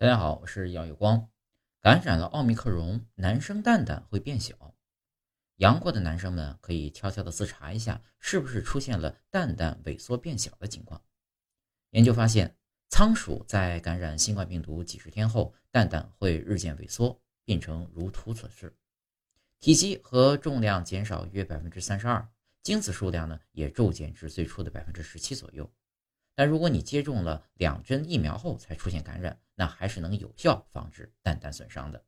大家好，我是姚有光。感染了奥密克戎，男生蛋蛋会变小。阳过的男生们可以悄悄的自查一下，是不是出现了蛋蛋萎缩变小的情况。研究发现，仓鼠在感染新冠病毒几十天后，蛋蛋会日渐萎缩，变成如图所示，体积和重量减少约百分之三十二，精子数量呢也骤减至最初的百分之十七左右。但如果你接种了两针疫苗后才出现感染，那还是能有效防止蛋蛋损伤的。